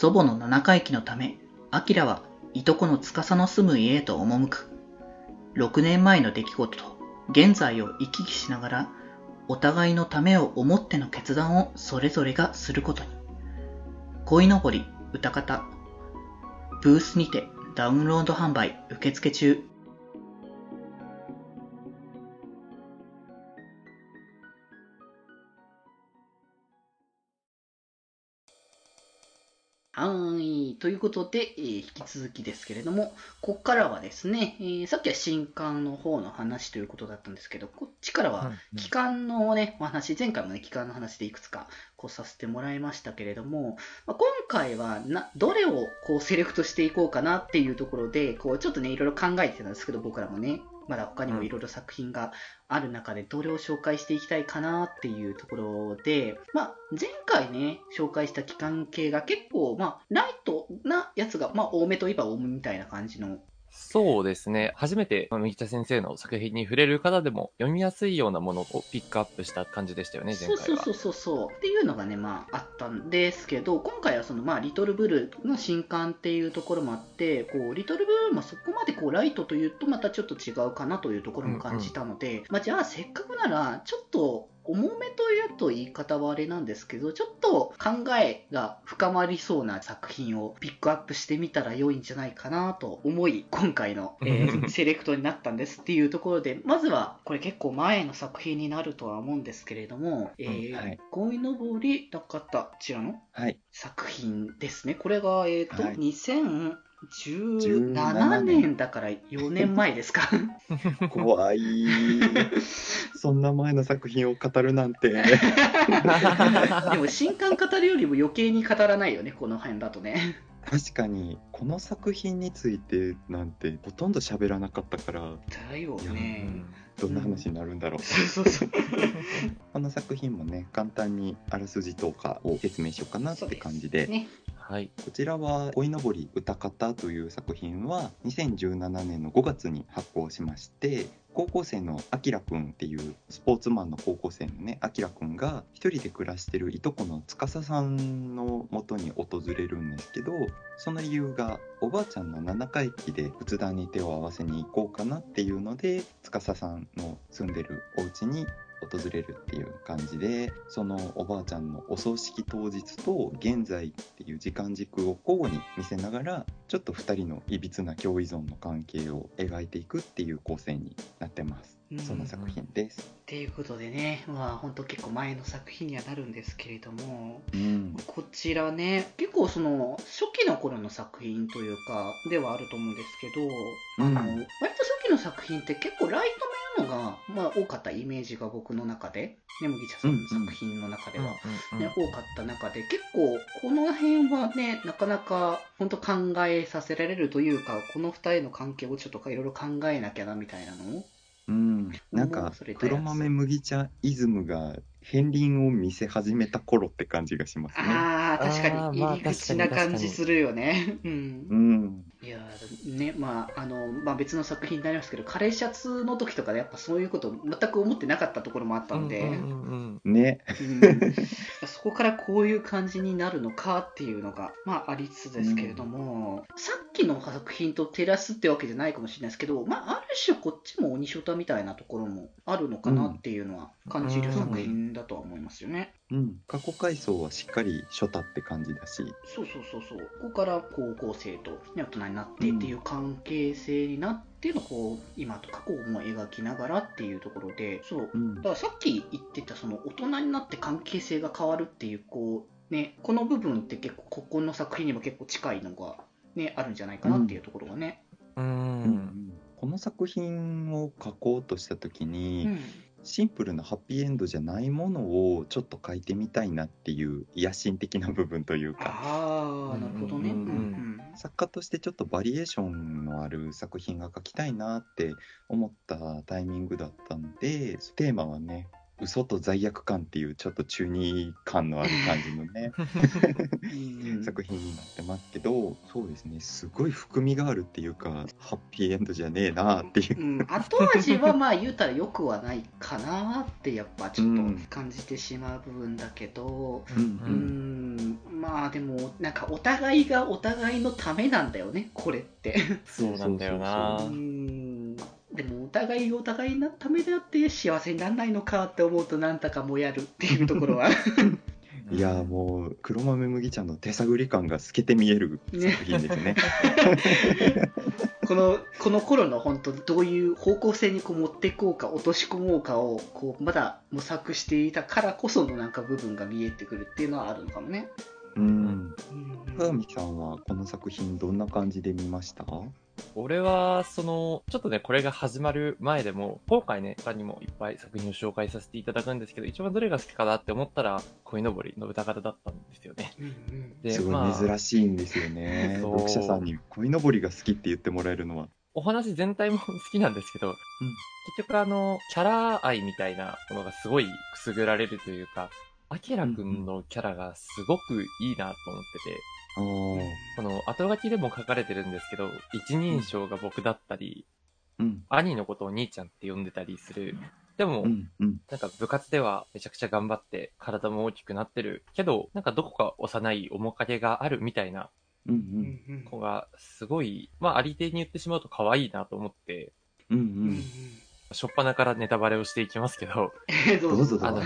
祖母の七回忌のため、明はいとこの司の住む家へと赴く。6年前の出来事と現在を行き来しながら、お互いのためを思っての決断をそれぞれがすることに。恋のぼり、歌方。ブースにてダウンロード販売受付中。ということで、えー、引き続きですけれども、ここからはですね、えー、さっきは新刊の方の話ということだったんですけど、こっちからは、期間のね、お話、前回もね、期間の話でいくつか、こうさせてもらいましたけれども、まあ、今回はな、どれをこうセレクトしていこうかなっていうところで、こう、ちょっとね、いろいろ考えてたんですけど、僕らもね、まだ他にもいろいろ作品がある中でどれを紹介していきたいかなっていうところで、まあ、前回ね、紹介した期間系が結構、まあ、ライトなやつが、まあ、多めといえば多めみたいな感じのそうですね。初めて、麦田先生の作品に触れる方でも読みやすいようなものをピックアップした感じでしたよね、前回は。そうそうそうそう。っていうのがね、まあ、あったんですけど、今回はその、まあ、リトルブルーの新刊っていうところもあって、こう、リトルブルーもそこまでこう、ライトというとまたちょっと違うかなというところも感じたので、うんうん、まあ、じゃあ、せっかくなら、ちょっと、重めというと言い方はあれなんですけど、ちょっと考えが深まりそうな作品をピックアップしてみたら良いんじゃないかなと思い、今回の、えー、セレクトになったんですっていうところで、まずは、これ結構前の作品になるとは思うんですけれども、えー、はい、恋のぼりなかった、こちらの作品ですね。これが、えっ、ー、と、はい、2000、17年だから4年前ですか。怖い。そんな前の作品を語るなんて。でも新刊語るよりも余計に語らないよねこの辺だとね。確かにこの作品についてなんてほとんど喋らなかったから。だよね。どんな話になるんだろう、うん、そうそうそう。この作品もね簡単にあらすじとかを説明しようかなって感じで、ね、はい、こちらは「恋のぼり歌方」という作品は2017年の5月に発行しまして高校生のあきらくんっていうスポーツマンの高校生のねあきらくんが一人で暮らしてるいとこの司さんのもとに訪れるんですけどその理由がおばあちゃんの7回忌で仏壇に手を合わせに行こうかなっていうので司さんの住んでるお家に訪れるっていう感じでそのおばあちゃんのお葬式当日と現在っていう時間軸を交互に見せながらちょっと2人のいびつな共依存の関係を描いていくっていう構成になってます。そんな作品です。っていうことでね、まあ本当結構前の作品にはなるんですけれども、うん、こちらね、結構その初期の頃の作品というか、ではあると思うんですけど、うん、あの割と初期の作品って結構ライトめのが、まあ、多かったイメージが僕の中で、ね、麦茶さんの作品の中では、ね、多かった中で、結構この辺はね、なかなか本当考えさせられるというか、この2人の関係をちょっといろいろ考えなきゃなみたいなのうん、なんか黒豆麦茶イズムが片鱗を見せ始めた頃って感じがしますね。ああ、確かに入り口な感じするよね。うん。うん。いやね、まあ、あの、まあ別の作品になりますけど、カレーシャツの時とかでやっぱそういうこと全く思ってなかったところもあったんで、うんうんうん、ね、うん、そこからこういう感じになるのかっていうのが、まあありつつですけれども、作品と照らすってわけじゃないかもしれないですけど、まあある種こっちも鬼ショタみたいなところもあるのかなっていうのは感じる作品だとは思いますよね。うん、過去回想はしっかり初太って感じだし。そうそうそうそう。ここから高校生と、ね、大人になってっていう関係性になってのこう今と過去を描きながらっていうところでそう、うん、だからさっき言ってたその大人になって関係性が変わるっていうこうねこの部分って結構ここの作品にも結構近いのがねあるんじゃないかなっていうところがね。うん、うん。この作品を書こうとした時に、うん。シンプルなハッピーエンドじゃないものをちょっと書いてみたいなっていう野心的な部分というか。ああなるほどね、うんうん、作家としてちょっとバリエーションのある作品が書きたいなって思ったタイミングだったんでテーマはね嘘と罪悪感っていうちょっと中二感のある感じのね作品になってますけどそうですねすごい含みがあるっていうかハッピーエンドじゃねえなっていう、うん、後味はまあ言うたらよくはないかなってやっぱちょっと感じてしまう部分だけど、うん、うん。まあでもなんかお互いがお互いのためなんだよねこれって。そうなんだよな。うんでもお互いお互いのためであって幸せにならないのかって思うとなんだかもやるっていうところは いやもう黒豆麦茶の手探り感が透けて見える作品ですね。ね このこの頃の本当どういう方向性にこう持っていこうか落とし込もうかをこうまだ模索していたからこそのなんか部分が見えてくるっていうのはあるのかもね。うん。鏡さんはこの作品どんな感じで見ました？俺は、その、ちょっとね、これが始まる前でも、今回ね、他にもいっぱい作品を紹介させていただくんですけど、一番どれが好きかなって思ったら、恋のぼりの歌方だったんですよね。すごい珍しいんですよね。読者さんに恋のぼりが好きって言ってもらえるのは。お話全体も好きなんですけど、うん、結局あの、キャラ愛みたいなものがすごいくすぐられるというか、アキラくんのキャラがすごくいいなと思ってて、この後書きでも書かれてるんですけど、一人称が僕だったり、うん、兄のことを兄ちゃんって呼んでたりする。でも、うんうん、なんか部活ではめちゃくちゃ頑張って体も大きくなってるけど、なんかどこか幼い面影があるみたいな子がすごい、まあありていに言ってしまうと可愛いなと思って、うんうんしょっぱなからネタバレをしていきますけど、どうぞあの、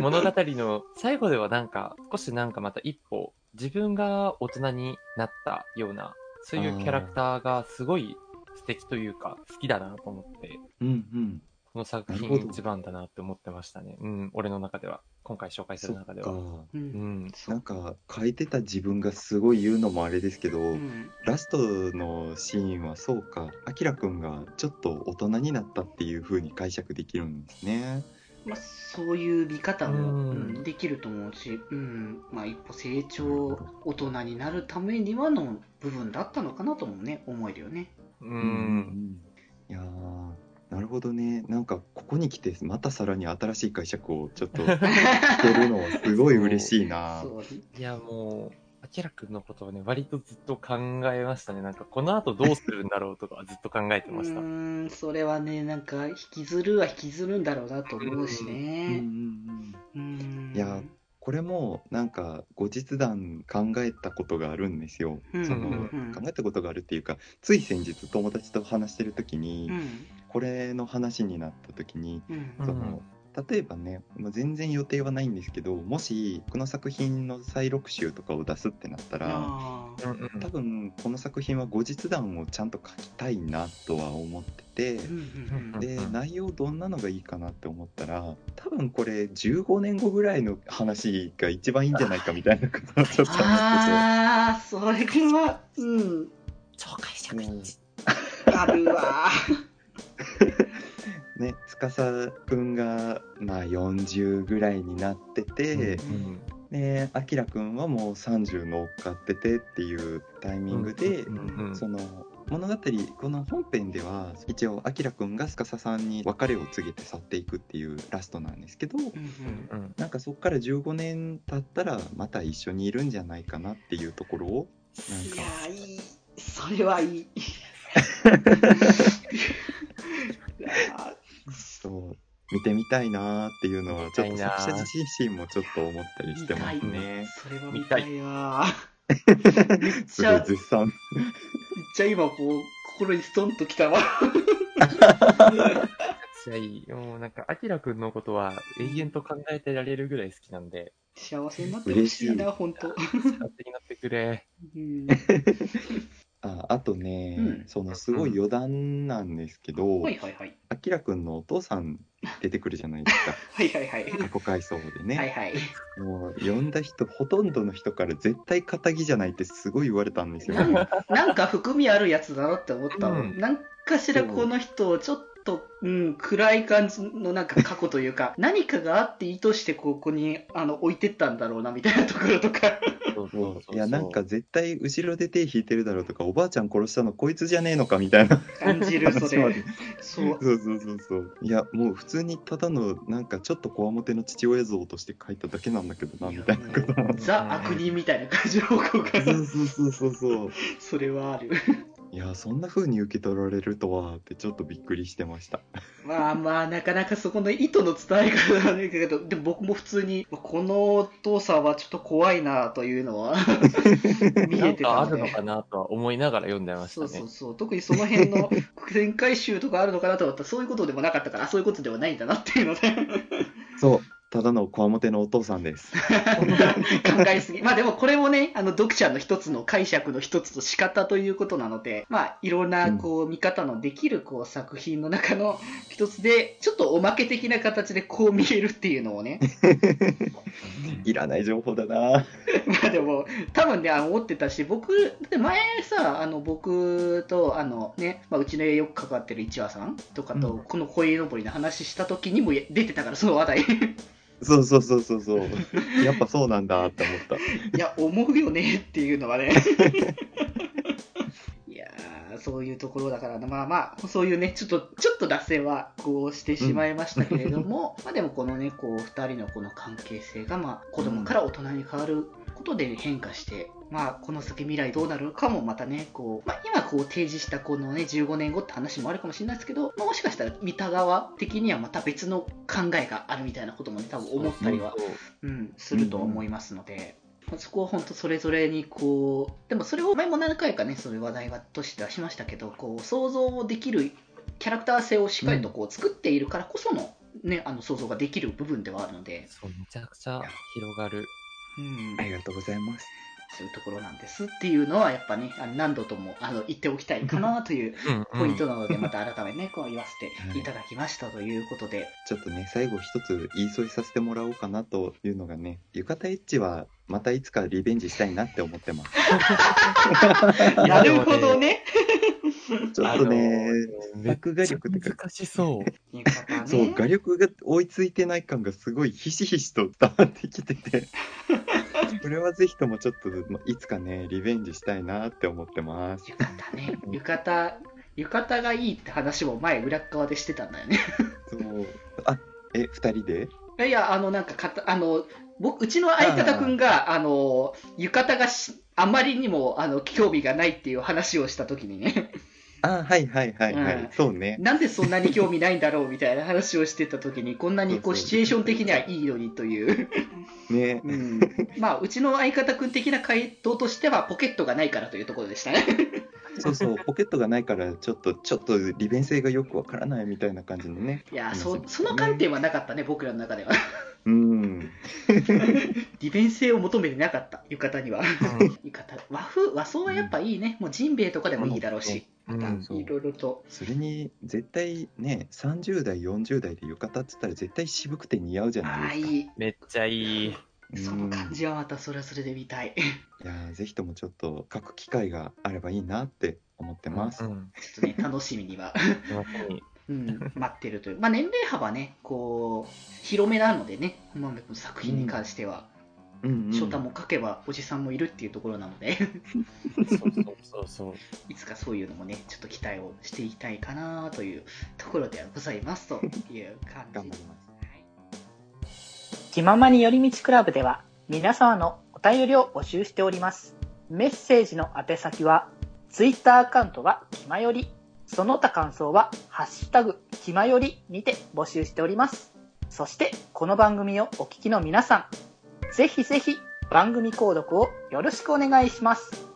物語の最後ではなんか、少しなんかまた一歩自分が大人になったような、そういうキャラクターがすごい素敵というか、好きだなと思って、うんうん。この作品一番だなって思ってましたね。うん、俺の中では。今回紹介する中では。うん。なんか、書いてた自分がすごい言うのもあれですけど、うん、ラストのシーンはそうか、あきらくんがちょっと大人になったっていう風に解釈できるんですね。まあ、そういう見方も、うん、できると思うし、うんまあ、一歩成長大人になるためにはの部分だったのかなともね思えるよね。うん、うん、いやなるほどねなんかここに来てまたさらに新しい解釈をちょっと 聞けるのはすごい嬉しいな。いやもうあきらくんのことをね、割とずっと考えましたね。なんか、この後どうするんだろうとかずっと考えてました。うん、それはね、なんか、引きずるは引きずるんだろうなと思うしね。いや、これもなんか後日談考えたことがあるんですよ。その考えたことがあるっていうかつい先日友達と話してる時に、これの話になった時に、その例えばねもう全然予定はないんですけどもしこの作品の再録集とかを出すってなったら多分この作品は後日談をちゃんと書きたいなとは思っててで内容どんなのがいいかなって思ったら多分これ15年後ぐらいの話が一番いいんじゃないかみたいなことをちょっと思ってて。ああそれはうん。超解釈、うん、あるわ ね司くんがまあ40ぐらいになってて、うんであきらくんはもう30乗っかっててっていうタイミングで、その物語この本編では一応あきらくんが司さんに別れを告げて去っていくっていうラストなんですけど、うんうん、なんかそこから15年経ったらまた一緒にいるんじゃないかなっていうところをなんか。いやいい。それはいい そう見てみたいなーっていうのはちょっと作者自身もちょっと思ったりしてますね。それは見たいわすごい絶賛。めっちゃ今こう心にストンときたわ。めっちゃいい。もうなんか、あきらくんのことは永遠と考えてられるぐらい好きなんで。幸せになってほしいな、本当。幸せになってくれ。うんああとね、うんそのすごい余談なんですけど、はいはいはい。あきらくんのお父さん出てくるじゃないですか。はいはいはい。過去回想でね。はいはい。もう読んだ人ほとんどの人から絶対仇じゃないってすごい言われたんですよ。なんなんか含みあるやつだなって思った。うんなんかしらこの人ちょっと、うん、暗い感じのなんか過去というか、何かがあって意図してここにあの置いてったんだろうなみたいなところとか。いや、なんか絶対後ろで手引いてるだろうとか、おばあちゃん殺したのこいつじゃねえのかみたいな。感じる、それ。そうそうそうそうそう。いや、もう普通にただのなんかちょっとこわもての父親像として書いただけなんだけどな、みたいなことも。ザ悪人みたいな感じの方が。そうそうそうそう。それはある。いやそんな風に受け取られるとはってちょっとびっくりしてました。まあまあなかなかそこの意図の伝え方はないけどでも僕も普通にこのお父さんはちょっと怖いなというのは 見えてたんで。あるのかなとは思いながら読んでましたね。そうそうそう。特にその辺の展開集とかあるのかなと思ったらそういうことでもなかったからそういうことではないんだなっていうので。そうただのこわもてのお父さんです。考えすぎ。まあでもこれもね、あの読者の一つの解釈の一つと仕方ということなので、まあいろんなこう見方のできるこう作品の中の一つで、ちょっとおまけ的な形でこう見えるっていうのをね。いらない情報だな。まあでも、多分ね、思ってたし、僕、で前さ、あの僕と、あのね、まあ、うちの家よく関わってる市輪さんとかと、この恋のぼりの話した時にも出てたから、その話題。そうそうそうそうそう。やっぱそうなんだって思った。いや、思うよねっていうのはね。いやそういうところだから、まあまあ、そういうね、ちょっと、ちょっと脱線はこうしてしまいましたけれども、うん、まあでもこのね、こう、二人のこの関係性が、まあ、子供から大人に変わることで変化して、まあ、この先未来どうなるかもまたね、こう、まあ、今こう提示したこのね、15年後って話もあるかもしれないですけど、まあ、もしかしたら見た側的にはまた別の考えがあるみたいなこともね、多分思ったりは、うん、すると思いますので、そこは本当それぞれにこう、でもそれを前も何回かね、そういう話題はとして出しましたけど、こう、想像できるキャラクター性をしっかりとこう作っているからこその、ね、あの想像ができる部分ではあるので。そう、めちゃくちゃ広がる。うん。ありがとうございます。そういうところなんですっていうのはやっぱね、何度ともあの言っておきたいかなというポイントなので、また改めてね、こう言わせていただきましたということで。ちょっとね、最後一つ言い添えさせてもらおうかなというのがね、浴衣エッジはまたいつかリベンジしたいなって思ってます。なるほどね。ちょっとね、作画力って難しそう。そう、画力が追いついてない感がすごいひしひしと伝わってきてて。これはぜひともちょっといつかねリベンジしたいなって思ってます。浴衣ね。浴衣浴衣がいいって話も前裏側でしてたんだよね。そう。あえ二人で？いやあのなんかかたあの僕うちの相方君があの浴衣があまりにもあの興味がないっていう話をした時にねあはいはいはいはい、うん、そうね。なんでそんなに興味ないんだろうみたいな話をしてた時に、こんなにこうシチュエーション的にはいいのにという。ね。うん。まあ、うちの相方君的な回答としては、ポケットがないからというところでしたね。そうそう、ポケットがないから、ちょっと、ちょっと利便性がよくわからないみたいな感じのね。いや、そその観点はなかったね、僕らの中では。うん。利便性を求めてなかった、浴衣には。浴衣和風、和装はやっぱいいね。もうジンベエとかでもいいだろうし。またいろいろと、それに絶対ね30代40代で浴衣っつったら絶対渋くて似合うじゃないですかいいめっちゃいいその感じはまたそれはそれで見たい。いやぜひともちょっと書く機会があればいいなって思ってます、うん、ちょっとね楽しみには。うん、待ってるという、まあ、年齢幅ねこう広めなのでね、まあ、作品に関しては、うん。うん、翔太も書けばおじさんもいるっていうところなので。そうそうそうそう。いつかそういうのもねちょっと期待をしていきたいかなというところではございますという感じ。です。気ままに寄り道クラブでは皆様のお便りを募集しております。メッセージの宛先は Twitter アカウントはきまよりその他感想はハッシュタグきまよりにて募集しております。そしてこの番組をお聞きの皆さんぜひぜひ番組購読をよろしくお願いします。